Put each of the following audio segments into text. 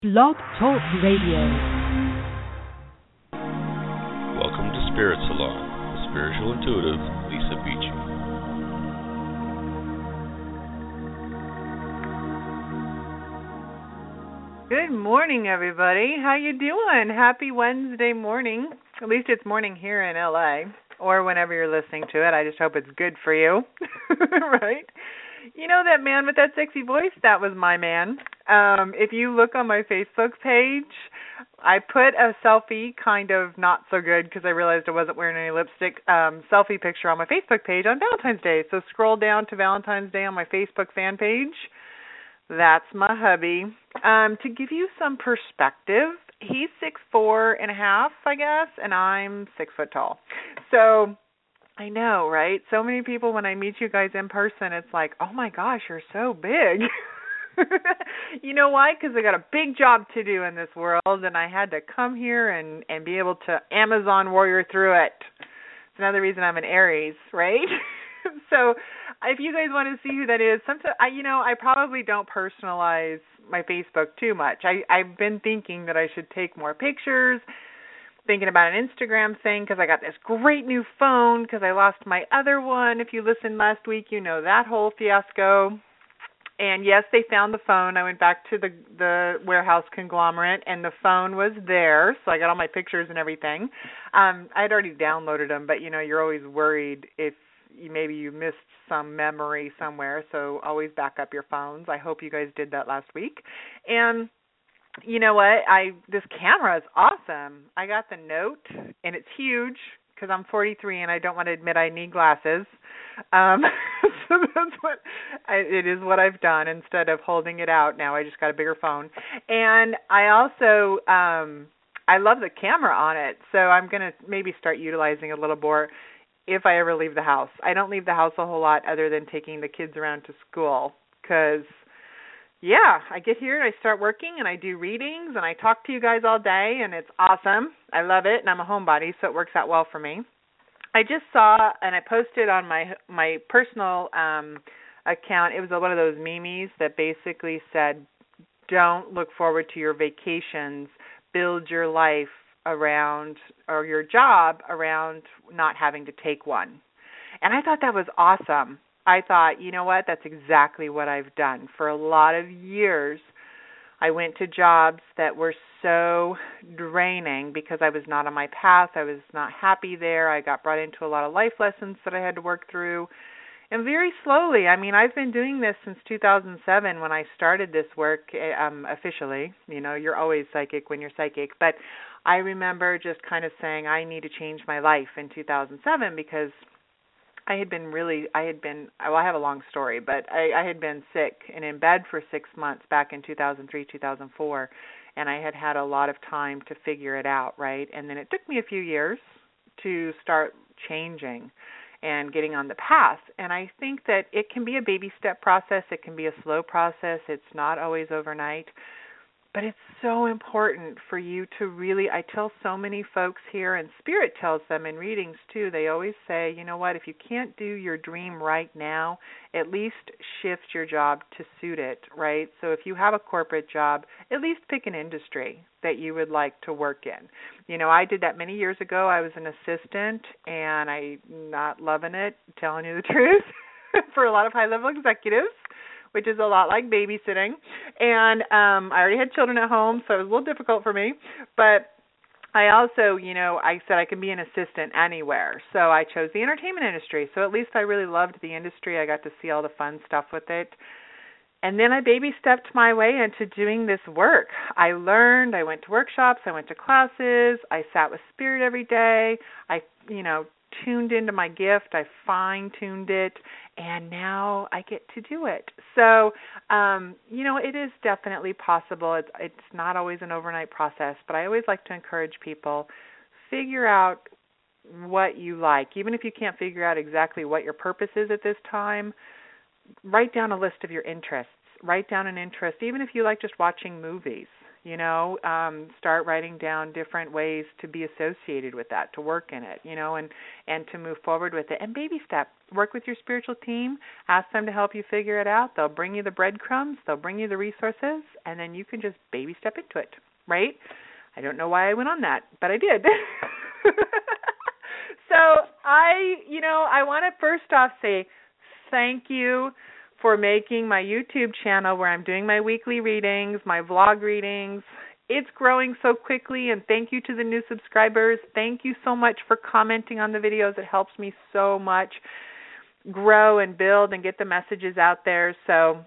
Blog Talk Radio. Welcome to Spirit Salon, the spiritual intuitive Lisa Beachy. Good morning, everybody. How you doing? Happy Wednesday morning. At least it's morning here in LA, or whenever you're listening to it. I just hope it's good for you, right? You know that man with that sexy voice? That was my man. Um, if you look on my Facebook page, I put a selfie, kind of not so good because I realized I wasn't wearing any lipstick, um, selfie picture on my Facebook page on Valentine's Day. So scroll down to Valentine's Day on my Facebook fan page that's my hubby. Um, to give you some perspective, he's six four and a half, I guess, and I'm six foot tall. So I know, right? So many people when I meet you guys in person, it's like, oh my gosh, you're so big. you know why? Because I got a big job to do in this world, and I had to come here and and be able to Amazon warrior through it. It's another reason I'm an Aries, right? so if you guys want to see who that is, sometimes I, you know, I probably don't personalize my Facebook too much. I I've been thinking that I should take more pictures, thinking about an Instagram thing because I got this great new phone because I lost my other one. If you listened last week, you know that whole fiasco. And yes, they found the phone. I went back to the the warehouse conglomerate, and the phone was there. So I got all my pictures and everything. Um, I had already downloaded them, but you know, you're always worried if you, maybe you missed some memory somewhere, so always back up your phones. I hope you guys did that last week. And you know what? I this camera is awesome. I got the Note and it's huge because I'm 43 and I don't want to admit I need glasses. Um so that's what I, it is what I've done instead of holding it out. Now I just got a bigger phone. And I also um I love the camera on it. So I'm to maybe start utilizing a little more if I ever leave the house. I don't leave the house a whole lot other than taking the kids around to school cuz yeah, I get here and I start working and I do readings and I talk to you guys all day and it's awesome. I love it and I'm a homebody so it works out well for me. I just saw and I posted on my my personal um account. It was one of those memes that basically said don't look forward to your vacations, build your life around or your job around not having to take one. And I thought that was awesome. I thought, you know what? That's exactly what I've done. For a lot of years, I went to jobs that were so draining because I was not on my path. I was not happy there. I got brought into a lot of life lessons that I had to work through. And very slowly, I mean, I've been doing this since 2007 when I started this work eh, um officially. You know, you're always psychic when you're psychic, but I remember just kind of saying I need to change my life in 2007 because I had been really I had been well I have a long story but I I had been sick and in bed for 6 months back in 2003 2004 and I had had a lot of time to figure it out right? And then it took me a few years to start changing and getting on the path. And I think that it can be a baby step process. It can be a slow process. It's not always overnight but it's so important for you to really I tell so many folks here and spirit tells them in readings too. They always say, you know what, if you can't do your dream right now, at least shift your job to suit it, right? So if you have a corporate job, at least pick an industry that you would like to work in. You know, I did that many years ago. I was an assistant and I not loving it, telling you the truth, for a lot of high level executives which is a lot like babysitting. And um I already had children at home, so it was a little difficult for me. But I also, you know, I said I can be an assistant anywhere. So I chose the entertainment industry. So at least I really loved the industry. I got to see all the fun stuff with it. And then I baby stepped my way into doing this work. I learned, I went to workshops, I went to classes, I sat with spirit every day. I, you know, tuned into my gift. I fine tuned it, and now I get to do it. So, um, you know, it is definitely possible. It's it's not always an overnight process, but I always like to encourage people figure out what you like. Even if you can't figure out exactly what your purpose is at this time, write down a list of your interests. Write down an interest, even if you like just watching movies you know um start writing down different ways to be associated with that to work in it you know and and to move forward with it. And baby step work with your spiritual team ask them to help you figure it out. They'll bring you the breadcrumbs they'll bring you the resources and then you can just baby step into it right? I don't know why i went on that but i did. So i you know i want to first off say thank you for making my YouTube channel where I'm doing my weekly readings, my vlog readings. It's growing so quickly, and thank you to the new subscribers. Thank you so much for commenting on the videos. It helps me so much grow and build and get the messages out there. So,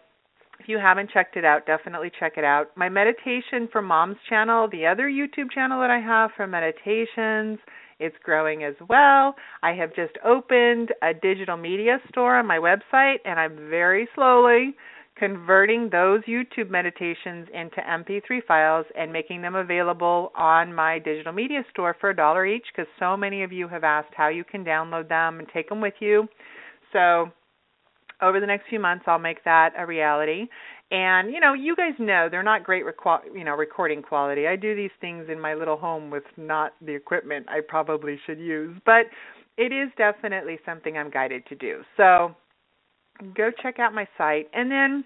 if you haven't checked it out, definitely check it out. My meditation for moms channel, the other YouTube channel that I have for meditations, it's growing as well. I have just opened a digital media store on my website, and I'm very slowly converting those YouTube meditations into MP3 files and making them available on my digital media store for a dollar each because so many of you have asked how you can download them and take them with you. So, over the next few months, I'll make that a reality. And you know, you guys know they're not great, reco- you know, recording quality. I do these things in my little home with not the equipment I probably should use, but it is definitely something I'm guided to do. So go check out my site, and then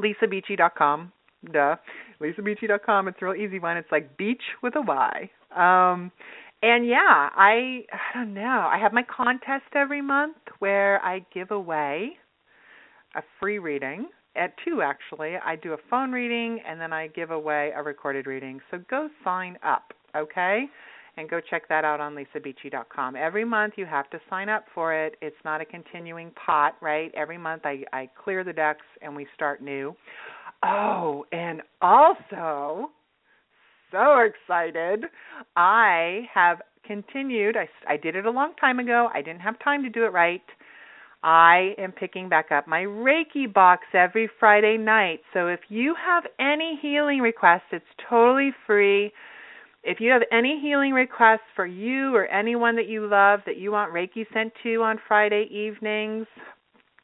lisabeachy.com. Duh, lisabeachy.com. It's a real easy one. It's like beach with a Y. Um, and yeah, I I don't know. I have my contest every month where I give away a free reading at two actually. I do a phone reading and then I give away a recorded reading. So go sign up, okay? And go check that out on lisabeachy.com. Every month you have to sign up for it. It's not a continuing pot, right? Every month I I clear the decks and we start new. Oh, and also so excited. I have continued. I I did it a long time ago. I didn't have time to do it right I am picking back up my Reiki box every Friday night. So if you have any healing requests, it's totally free. If you have any healing requests for you or anyone that you love that you want Reiki sent to on Friday evenings,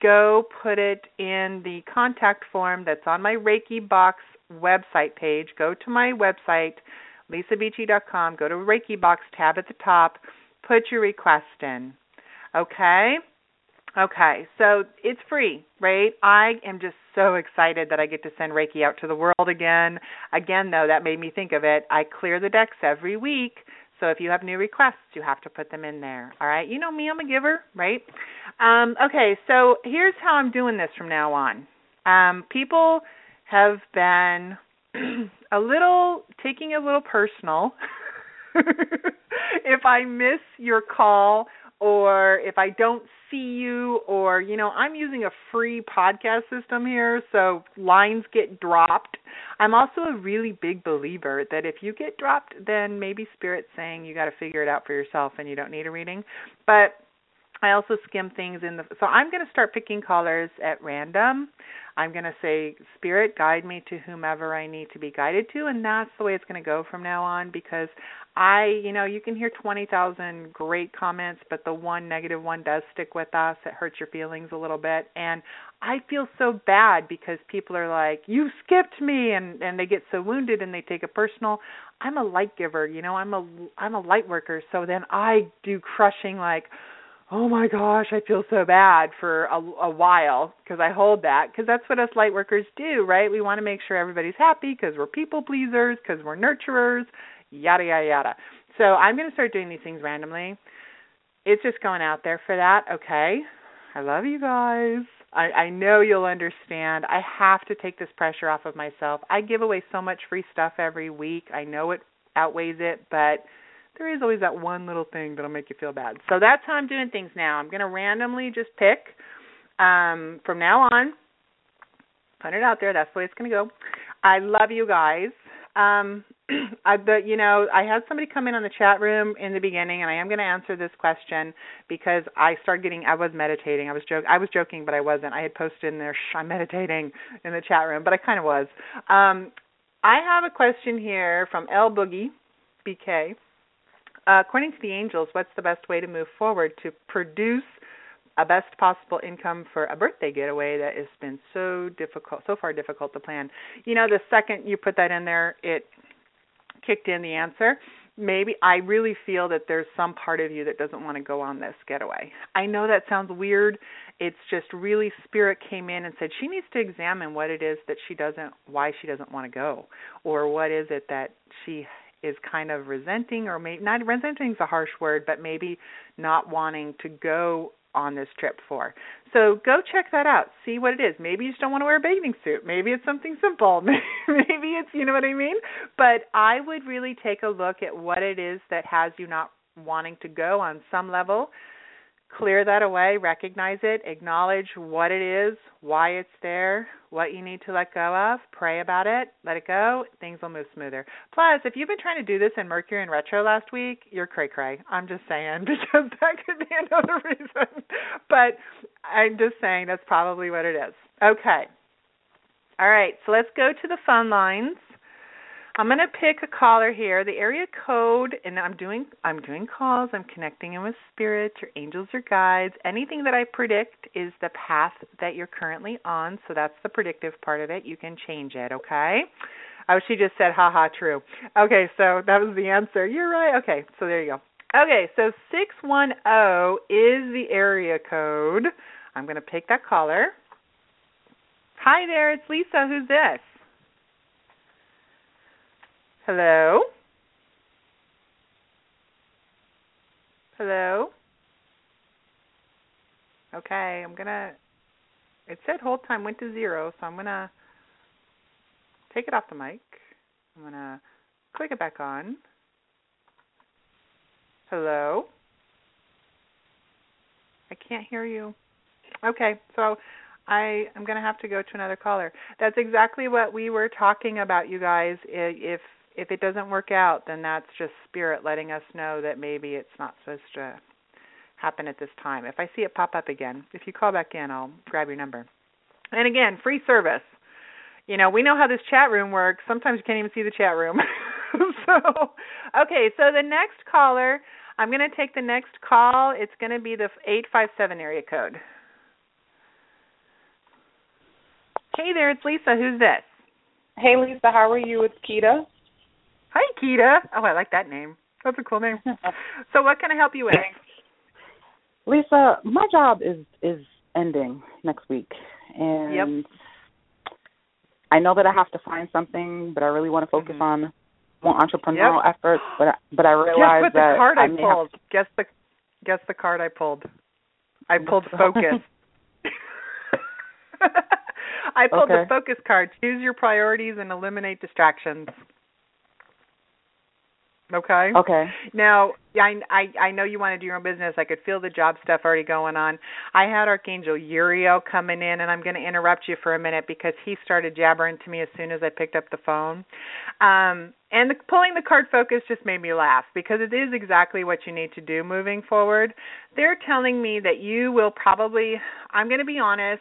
go put it in the contact form that's on my Reiki box website page. Go to my website, lisabeachy.com, go to Reiki box tab at the top, put your request in. Okay? Okay, so it's free, right? I am just so excited that I get to send Reiki out to the world again. Again, though, that made me think of it. I clear the decks every week, so if you have new requests, you have to put them in there. All right, you know me, I'm a giver, right? Um, okay, so here's how I'm doing this from now on. Um, people have been a little taking a little personal. if I miss your call or if I don't see you or you know I'm using a free podcast system here so lines get dropped. I'm also a really big believer that if you get dropped then maybe spirit's saying you got to figure it out for yourself and you don't need a reading. But I also skim things in the so I'm going to start picking callers at random. I'm going to say spirit guide me to whomever I need to be guided to and that's the way it's going to go from now on because I, you know, you can hear 20,000 great comments, but the one negative one does stick with us. It hurts your feelings a little bit. And I feel so bad because people are like, "You skipped me." And and they get so wounded and they take it personal. I'm a light giver, you know. I'm a I'm a light worker, so then I do crushing like oh my gosh, I feel so bad for a, a while because I hold that because that's what us light workers do, right? We want to make sure everybody's happy because we're people pleasers, because we're nurturers, yada yada yada. So I'm going to start doing these things randomly. It's just going out there for that. Okay, I love you guys. I, I know you'll understand. I have to take this pressure off of myself. I give away so much free stuff every week. I know it outweighs it, but there is always that one little thing that'll make you feel bad. So that's how I'm doing things now. I'm going to randomly just pick um, from now on. Put it out there. That's the way it's going to go. I love you guys. Um, I, but you know, I had somebody come in on the chat room in the beginning, and I am going to answer this question because I started getting. I was meditating. I was joking. I was joking, but I wasn't. I had posted in there. Shh, I'm meditating in the chat room, but I kind of was. Um, I have a question here from L Boogie, BK. According to the angels, what's the best way to move forward to produce a best possible income for a birthday getaway that has been so difficult, so far difficult to plan. You know, the second you put that in there, it kicked in the answer. Maybe I really feel that there's some part of you that doesn't want to go on this getaway. I know that sounds weird. It's just really spirit came in and said she needs to examine what it is that she doesn't why she doesn't want to go or what is it that she is kind of resenting or maybe not resenting is a harsh word but maybe not wanting to go on this trip for. So go check that out. See what it is. Maybe you just don't want to wear a bathing suit. Maybe it's something simple. Maybe it's, you know what I mean? But I would really take a look at what it is that has you not wanting to go on some level clear that away, recognize it, acknowledge what it is, why it's there, what you need to let go of, pray about it, let it go, things will move smoother. Plus, if you've been trying to do this in Mercury and retro last week, you're cray cray. I'm just saying because that could be another reason. But I'm just saying that's probably what it is. Okay. All right, so let's go to the phone lines. I'm going to pick a caller here. The area code, and I'm doing I'm doing calls. I'm connecting in with spirits, your angels, your guides. Anything that I predict is the path that you're currently on. So that's the predictive part of it. You can change it. Okay. Oh, she just said, "Ha ha, true." Okay, so that was the answer. You're right. Okay, so there you go. Okay, so six one zero is the area code. I'm going to pick that caller. Hi there, it's Lisa. Who's this? Hello? Hello? Okay, I'm gonna. It said hold time went to zero, so I'm gonna take it off the mic. I'm gonna click it back on. Hello? I can't hear you. Okay, so I am going to have to go to another caller. That's exactly what we were talking about, you guys. If if it doesn't work out, then that's just spirit letting us know that maybe it's not supposed to happen at this time. If I see it pop up again, if you call back in, I'll grab your number. And again, free service. You know, we know how this chat room works. Sometimes you can't even see the chat room. so, okay, so the next caller, I'm going to take the next call. It's going to be the 857 area code. Hey there, it's Lisa. Who's this? Hey Lisa, how are you? It's Kita. Hi, Kita. Oh, I like that name. That's a cool name. so, what can I help you with? Lisa, my job is is ending next week, and yep. I know that I have to find something, but I really want to focus mm-hmm. on more entrepreneurial yep. efforts. But I, but I realize guess what that the card I, I pulled. have... Guess the guess the card I pulled. I pulled focus. I pulled okay. the focus card. Choose your priorities and eliminate distractions. Okay. Okay. Now, I I I know you want to do your own business. I could feel the job stuff already going on. I had Archangel Uriel coming in, and I'm going to interrupt you for a minute because he started jabbering to me as soon as I picked up the phone. Um, and the, pulling the card focus just made me laugh because it is exactly what you need to do moving forward. They're telling me that you will probably. I'm going to be honest.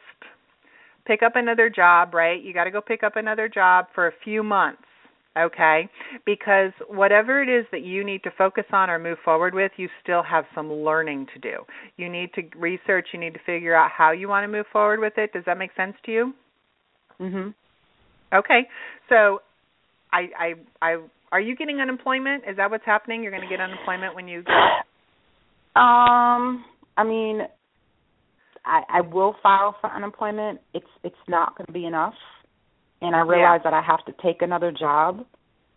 Pick up another job, right? You got to go pick up another job for a few months okay? Because whatever it is that you need to focus on or move forward with, you still have some learning to do. You need to research, you need to figure out how you want to move forward with it. Does that make sense to you? Mhm. Okay. So I I I are you getting unemployment? Is that what's happening? You're going to get unemployment when you? Um, I mean, I I will file for unemployment. It's it's not going to be enough and I realized yeah. that I have to take another job.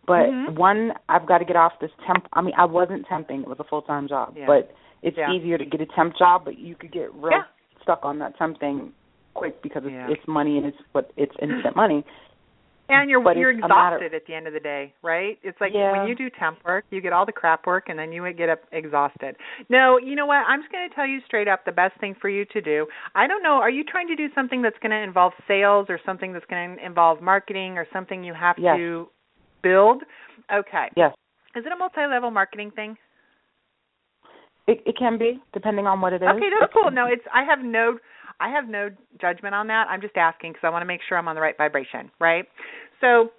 But mm-hmm. one, I've got to get off this temp. I mean, I wasn't temping; it was a full time job. Yeah. But it's yeah. easier to get a temp job, but you could get real stuck on that temp thing quick because it's, it's money and it's what it's instant money. And you're but you're exhausted matter, at the end of the day, right? It's like yeah. when you do temp work, you get all the crap work, and then you get up exhausted. No, you know what? I'm just going to tell you straight up the best thing for you to do. I don't know. Are you trying to do something that's going to involve sales, or something that's going to involve marketing, or something you have yes. to? build. Okay. Yes. Is it a multi-level marketing thing? It it can be depending on what it is. Okay, that's cool. No, it's I have no I have no judgment on that. I'm just asking because I want to make sure I'm on the right vibration, right? So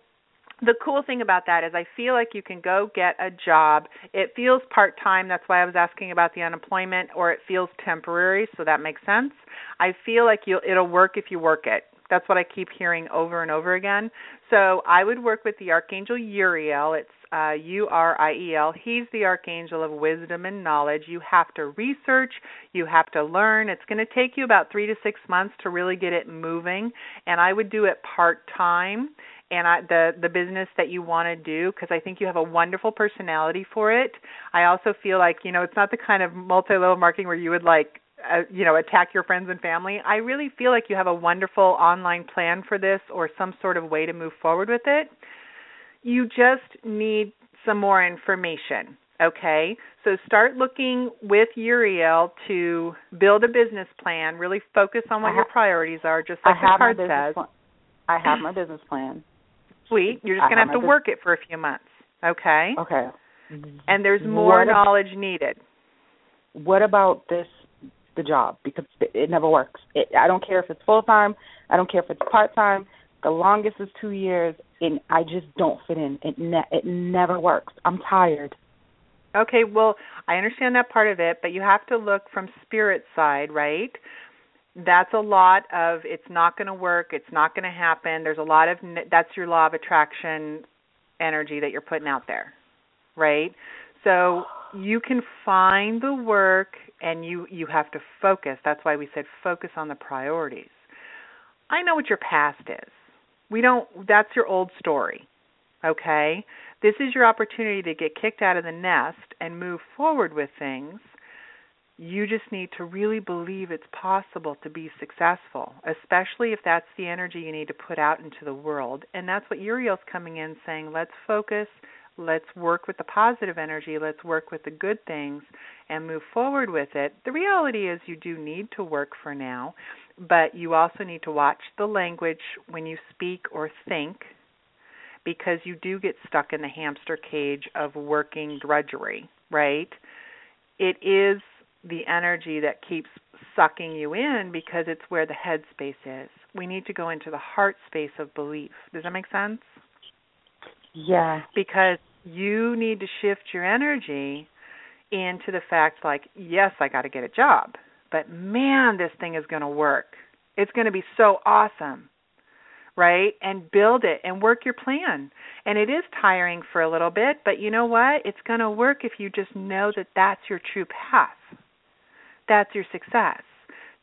the cool thing about that is I feel like you can go get a job. It feels part time. That's why I was asking about the unemployment, or it feels temporary, so that makes sense. I feel like you'll it'll work if you work it. That's what I keep hearing over and over again. So I would work with the Archangel Uriel. It's uh, U R I E L. He's the Archangel of wisdom and knowledge. You have to research, you have to learn. It's going to take you about three to six months to really get it moving, and I would do it part time. And I, the the business that you want to do because I think you have a wonderful personality for it. I also feel like you know it's not the kind of multi-level marketing where you would like uh, you know attack your friends and family i really feel like you have a wonderful online plan for this or some sort of way to move forward with it you just need some more information okay so start looking with uriel to build a business plan really focus on what I your priorities are just like I the card says plan. I have my business plan. sweet you're just I going to have have to work it for a few months okay Okay. and there's more What ab- knowledge needed What about this the job because it never works. It, I don't care if it's full time. I don't care if it's part time. The longest is two years, and I just don't fit in. It ne- it never works. I'm tired. Okay, well, I understand that part of it, but you have to look from spirit side, right? That's a lot of it's not going to work, it's not going to happen. There's a lot of that's your law of attraction energy that you're putting out there, right? So you can find the work and you you have to focus. That's why we said focus on the priorities. I know what your past is. We don't that's your old story. Okay? This is your opportunity to get kicked out of the nest and move forward with things. You just need to really believe it's possible to be successful, especially if that's the energy you need to put out into the world. And that's what Uriel's coming in saying, let's focus, let's work with the positive energy, let's work with the good things and move forward with it. The reality is you do need to work for now, but you also need to watch the language when you speak or think because you do get stuck in the hamster cage of working drudgery, right? It is the energy that keeps sucking you in because it's where the head space is. We need to go into the heart space of belief. Does that make sense? Yeah. Because you need to shift your energy into the fact like, yes, I got to get a job, but man, this thing is going to work. It's going to be so awesome. Right? And build it and work your plan. And it is tiring for a little bit, but you know what? It's going to work if you just know that that's your true path. That's your success.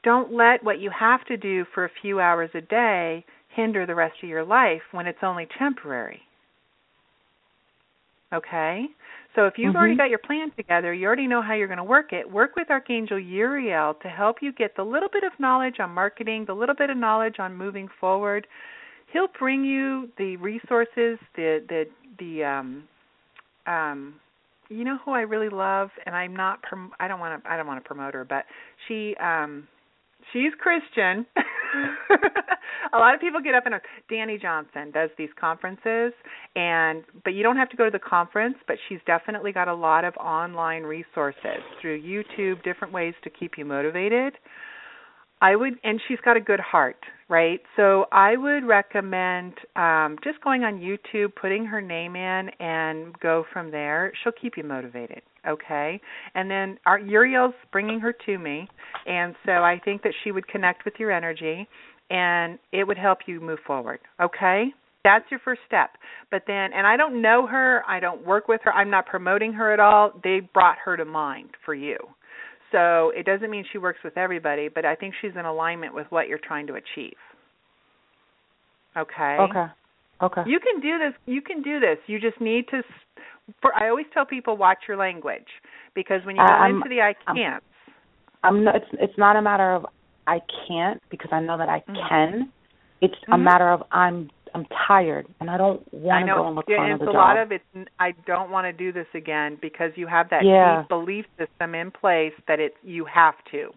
Don't let what you have to do for a few hours a day hinder the rest of your life when it's only temporary. Okay? So if you've mm-hmm. already got your plan together, you already know how you're going to work it. Work with Archangel Uriel to help you get the little bit of knowledge on marketing, the little bit of knowledge on moving forward. He'll bring you the resources, the the the um um you know who I really love and I'm not prom- I don't want to I don't want to promote her, but she um she's Christian. a lot of people get up and Danny Johnson does these conferences and but you don't have to go to the conference, but she's definitely got a lot of online resources through YouTube, different ways to keep you motivated. I would and she's got a good heart, right? So I would recommend um just going on YouTube, putting her name in and go from there. She'll keep you motivated okay? And then our uriel's bringing her to me and so i think that she would connect with your energy and it would help you move forward okay? That's your first step. But then and i don't know her i don't work with her i'm not promoting her at all they brought her to mind for you. So it doesn't mean she works with everybody but i think she's in alignment with what you're trying to achieve. Okay? Okay. Okay. you can do this you can do this you just need to for I always tell people watch your language because when you go I'm, into the I can't. I'm, I'm not. It's it's not a matter of I can't because I know that I mm-hmm. can. It's mm-hmm. a matter of I'm I'm tired and I don't want to go and look yeah, for another it's a job. lot of it's I don't want to do this again because you have that Yeah. deep belief system in place that it you have to.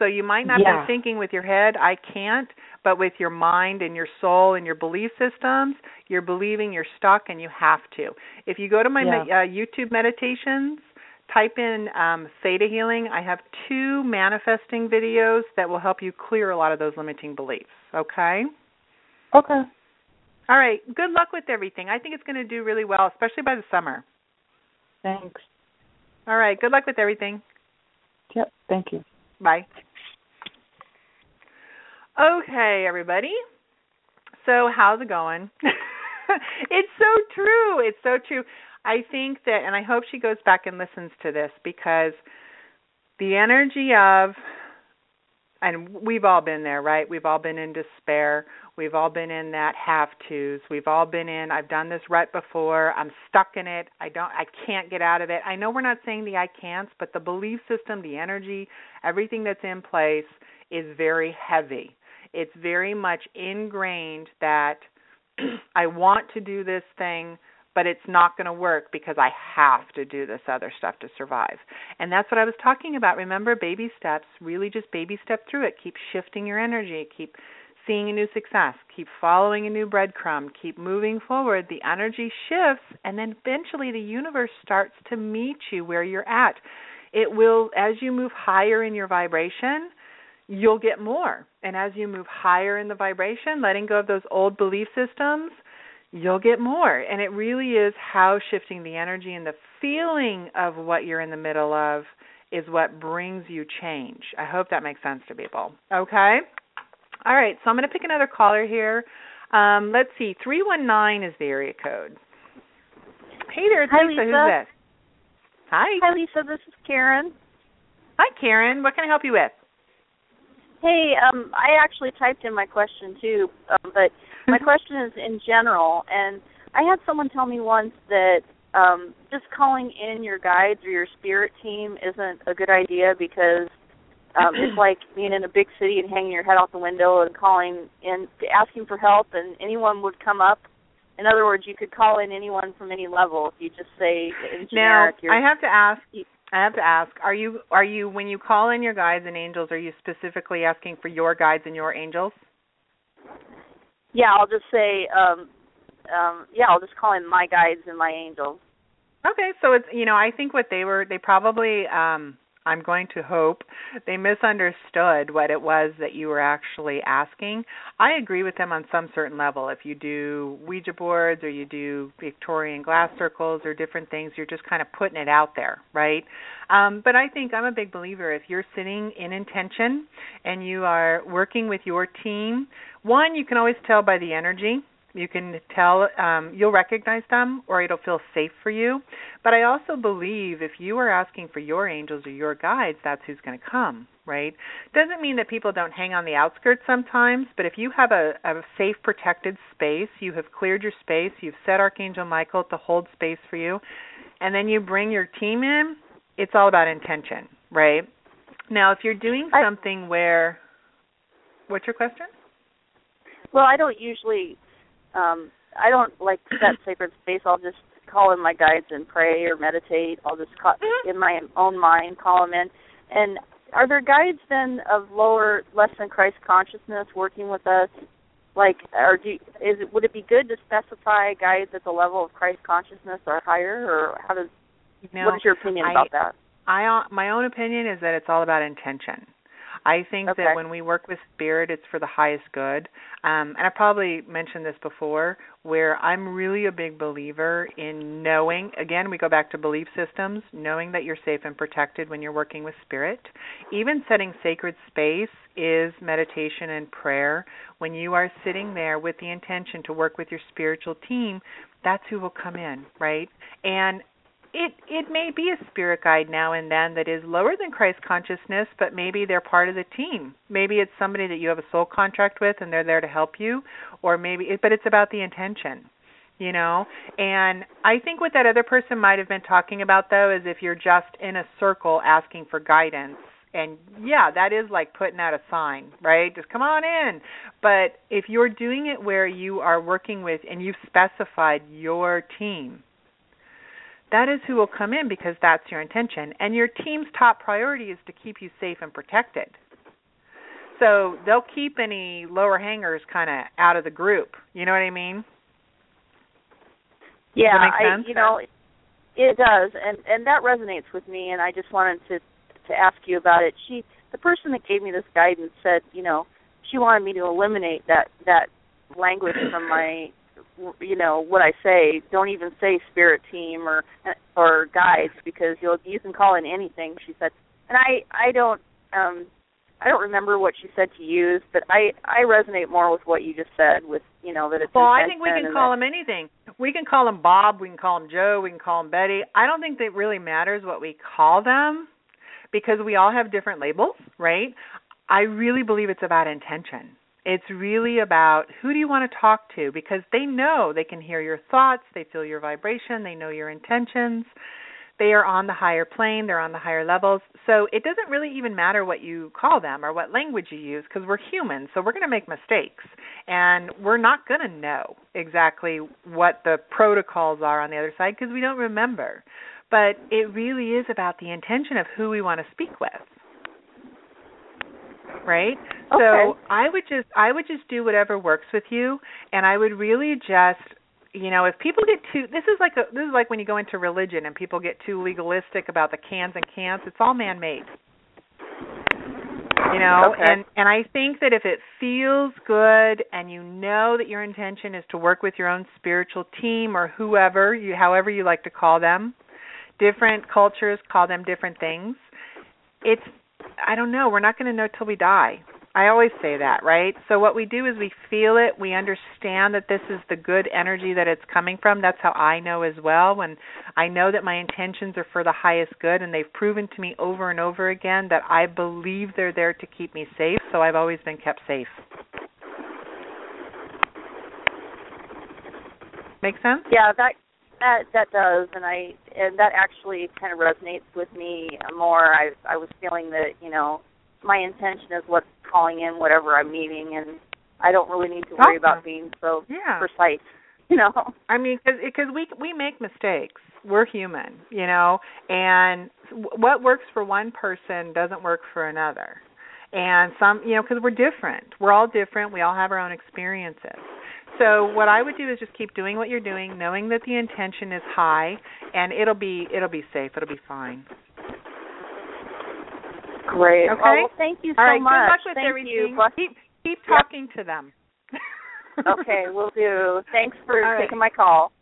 So you might not Yeah. be thinking with your head, I can't, But with your mind and your soul and your belief systems, you're believing you're stuck and you have to. If you go to my Yeah. uh, YouTube meditations, type in um, theta healing. I have two manifesting videos that will help you clear a lot of those limiting beliefs. Okay? Okay. All right. Good luck with everything. I think it's going to do really well, especially by the summer. Thanks. All right. Good luck with everything. Yep. Thank you. Bye. Okay, everybody. So, how's it going? it's so true. It's so true. I think that, and I hope she goes back and listens to this because the energy of, and we've all been there, right? We've all been in despair. We've all been in that have tos. We've all been in, I've done this rut before. I'm stuck in it. I don't, I can't get out of it. I know we're not saying the I can'ts, but the belief system, the energy, everything that's in place is very heavy. It's very much ingrained that I want to do this thing, but it's not going to work because I have to do this other stuff to survive. And that's what I was talking about. Remember, baby steps, really just baby step through it. Keep shifting your energy, keep seeing a new success, keep following a new breadcrumb, keep moving forward. The energy shifts, and then eventually the universe starts to meet you where you're at. It will, as you move higher in your vibration, you'll get more. And as you move higher in the vibration, letting go of those old belief systems, you'll get more. And it really is how shifting the energy and the feeling of what you're in the middle of is what brings you change. I hope that makes sense to people. Okay? All right, so I'm going to pick another caller here. Um, let's see, 319 is the area code. Hey there, it's Hi, Lisa. Lisa. Who's this? Hi. Hi, Lisa. This is Karen. Hi, Karen. What can I help you with? Hey, um, I actually typed in my question too, um, but my question is in general. And I had someone tell me once that um, just calling in your guides or your spirit team isn't a good idea because um, it's like being in a big city and hanging your head out the window and calling in, asking for help, and anyone would come up. In other words, you could call in anyone from any level if you just say in Now, generic. you're- I have to ask. I have to ask. Are you are you when you call in your guides and angels? Are you specifically asking for your guides and your angels? Yeah, I'll just say, um, um, yeah, I'll just call in my guides and my angels. Okay, so it's you know I think what they were they probably um I'm going to hope they misunderstood what it was that you were actually asking. I agree with them on some certain level. If you do Ouija boards or you do Victorian glass circles or different things, you're just kind of putting it out there, right? Um, but I think I'm a big believer if you're sitting in intention and you are working with your team, one, you can always tell by the energy you can tell um, you'll recognize them or it'll feel safe for you. But i also believe if you are asking for your angels or your guides that's who's going to come right? Doesn't mean that people don't hang on the outskirts sometimes but if you have a, a safe protected space you have cleared your space you've set archangel michael to hold space for you and then you bring your team in it's all about intention right? Now if you're doing something where what's your question? Well, I don't usually, um, I don't like set sacred space. I'll just call in my guides and pray or meditate. I'll just call, in my own mind call them in. And are there guides then of lower, less than Christ consciousness working with us? Like, or do is it would it be good to specify guides at the level of Christ consciousness or higher, or how does you know, what is your opinion I- about that? I my own opinion is that it's all about intention. I think Okay. that when we work with spirit, it's for the highest good. Um, and I probably mentioned this before, where I'm really a big believer in knowing. Again, we go back to belief systems, knowing that you're safe and protected when you're working with spirit. Even setting sacred space is meditation and prayer. When you are sitting there with the intention to work with your spiritual team, that's who will come in, right? And it it may be a spirit guide now and then that is lower than Christ consciousness, but maybe they're part of the team. Maybe it's somebody that you have a soul contract with and they're there to help you, or maybe it, but it's about the intention, you know. And I think what that other person might have been talking about though is if you're just in a circle asking for guidance. And yeah, that is like putting out a sign, right? Just come on in. But if you're doing it where you are working with and you've specified your team, that is who will come in because that's your intention. And your team's top priority is to keep you safe and protected. So they'll keep any lower hangers kind of out of the group. You know what I mean? Yeah, I you know, it does, and and that resonates with me. And I just wanted to to ask you about it. She, the person that gave me this guidance, said, you know, she wanted me to eliminate that that language from my you know what I say. Don't even say spirit team or or guides because you'll you can call in anything. She said, and I I don't um I don't remember what she said to use, but I I resonate more with what you just said. With you know that it's well, I think we can call them anything. We can call them Bob. We can call them Joe. We can call them Betty. I don't think that really matters what we call them because we all have different labels, right? I really believe it's about intention. It's really about who do you want to talk to because they know they can hear your thoughts, they feel your vibration, they know your intentions. They are on the higher plane, they're on the higher levels. So it doesn't really even matter what you call them or what language you use because we're human, so we're going to make mistakes. And we're not going to know exactly what the protocols are on the other side because we don't remember. But it really is about the intention of who we want to speak with right? Okay. So I would just I would just do whatever works with you and I would really just you know, if people get too this is like a this is like when you go into religion and people get too legalistic about the cans and cans, it's all man made. You know, okay. and and I think that if it feels good and you know that your intention is to work with your own spiritual team or whoever you however you like to call them, different cultures call them different things. It's I don't know. We're not going to know till we die. I always say that, right? So what we do is we feel it, we understand that this is the good energy that it's coming from. That's how I know as well when I know that my intentions are for the highest good and they've proven to me over and over again that I believe they're there to keep me safe, so I've always been kept safe. Make sense? Yeah, that that that does, and I and that actually kind of resonates with me more. I I was feeling that you know my intention is what's calling in whatever I'm meeting, and I don't really need to worry about being so yeah. precise. You know, I mean, because we we make mistakes. We're human, you know, and what works for one person doesn't work for another. And some, you know, because we're different. We're all different. We all have our own experiences. So what I would do is just keep doing what you're doing, knowing that the intention is high, and it'll be it'll be safe. It'll be fine. Great. Okay. Oh, well, thank you so All right. much. Good luck with thank everything. You. Keep keep talking yep. to them. okay, we'll do. Thanks for right. taking my call.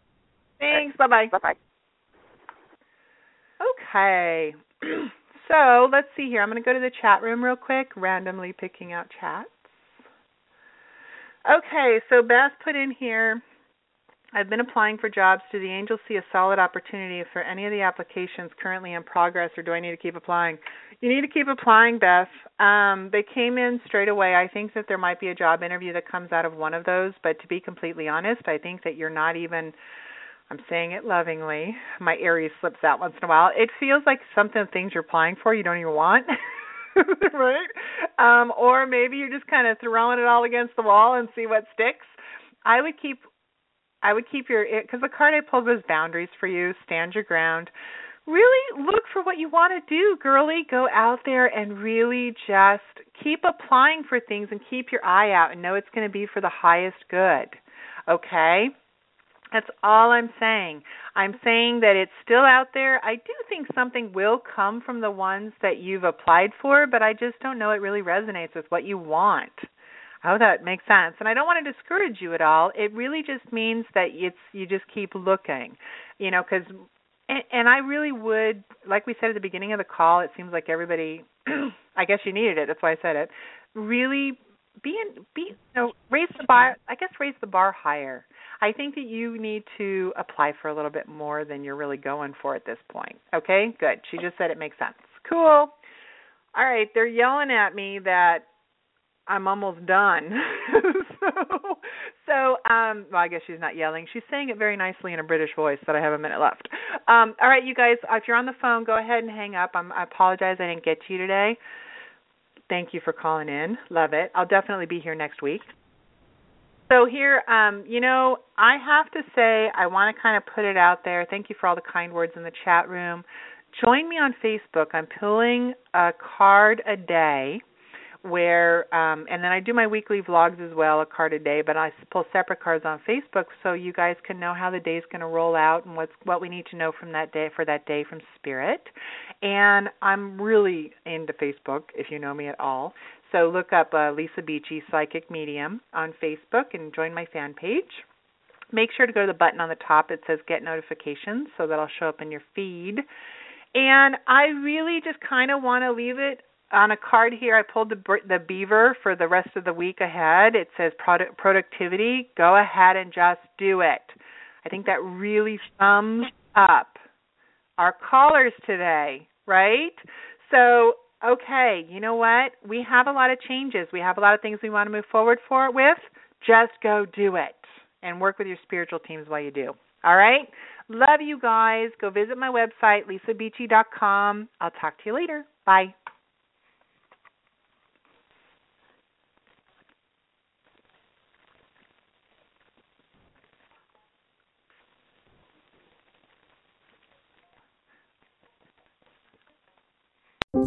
Thanks. Bye bye. Bye bye. Okay. so let's see here. I'm going to go to the chat room real quick, randomly picking out chats. Okay, so Beth put in here I've been applying for jobs. Do the angels see a solid opportunity for any of the applications currently in progress, or do I need to keep applying? You need to keep applying, Beth. Um, they came in straight away. I think that there might be a job interview that comes out of one of those, but to be completely honest, I think that you're not even. I'm saying it lovingly. My Aries slips out once in a while. It feels like something things you're applying for you don't even want. right? Um, or maybe you're just kind of throwing it all against the wall and see what sticks. I would keep I would keep your because the card I pulled was boundaries for you. Stand your ground. Really look for what you want to do, girly. Go out there and really just keep applying for things and keep your eye out and know it's going to be for the highest good. Okay? That's all I'm saying. I'm saying that it's still out there. I do think something will come from the ones that you've applied for, but I just don't know it really resonates with what you want. I hope that makes sense. And I don't want to discourage you at all. It really just means that it's you just keep looking, you know, because and, and I really would, like we said at the beginning of the call, it seems like everybody. I guess you needed it. That's why I said it. Really be in, be you know raise the bar. I guess raise the bar higher. I think that you need to apply for a little bit more than you're really going for at this point. Okay, good. She just said it makes sense. Cool. All right, they're yelling at me that I'm almost done. so, so um well I guess she's not yelling. She's saying it very nicely in a British voice that I have a minute left. Um all right, you guys, if you're on the phone, go ahead and hang up. I'm, I apologize I didn't get to you today. Thank you for calling in. Love it. I'll definitely be here next week. So here, um, you know, I have to say I want to kind of put it out there. Thank you for all the kind words in the chat room. Join me on Facebook. I'm pulling a card a day where um and then I do my weekly vlogs as well, a card a day, but I pull separate cards on Facebook so you guys can know how the day's going to roll out and what's what we need to know from that day for that day from spirit. And I'm really into Facebook if you know me at all. So look up uh, Lisa Beachy Psychic Medium on Facebook and join my fan page. Make sure to go to the button on the top that says Get Notifications so that'll show up in your feed. And I really just kind of want to leave it on a card here. I pulled the the beaver for the rest of the week ahead. It says product, productivity. Go ahead and just do it. I think that really sums up our callers today, right? So okay, you know what? We have a lot of changes. We have a lot of things we want to move forward for with. Just go do it and work with your spiritual teams while you do. All right? Love you guys. Go visit my website, lisabeachy.com. I'll talk to you later. Bye.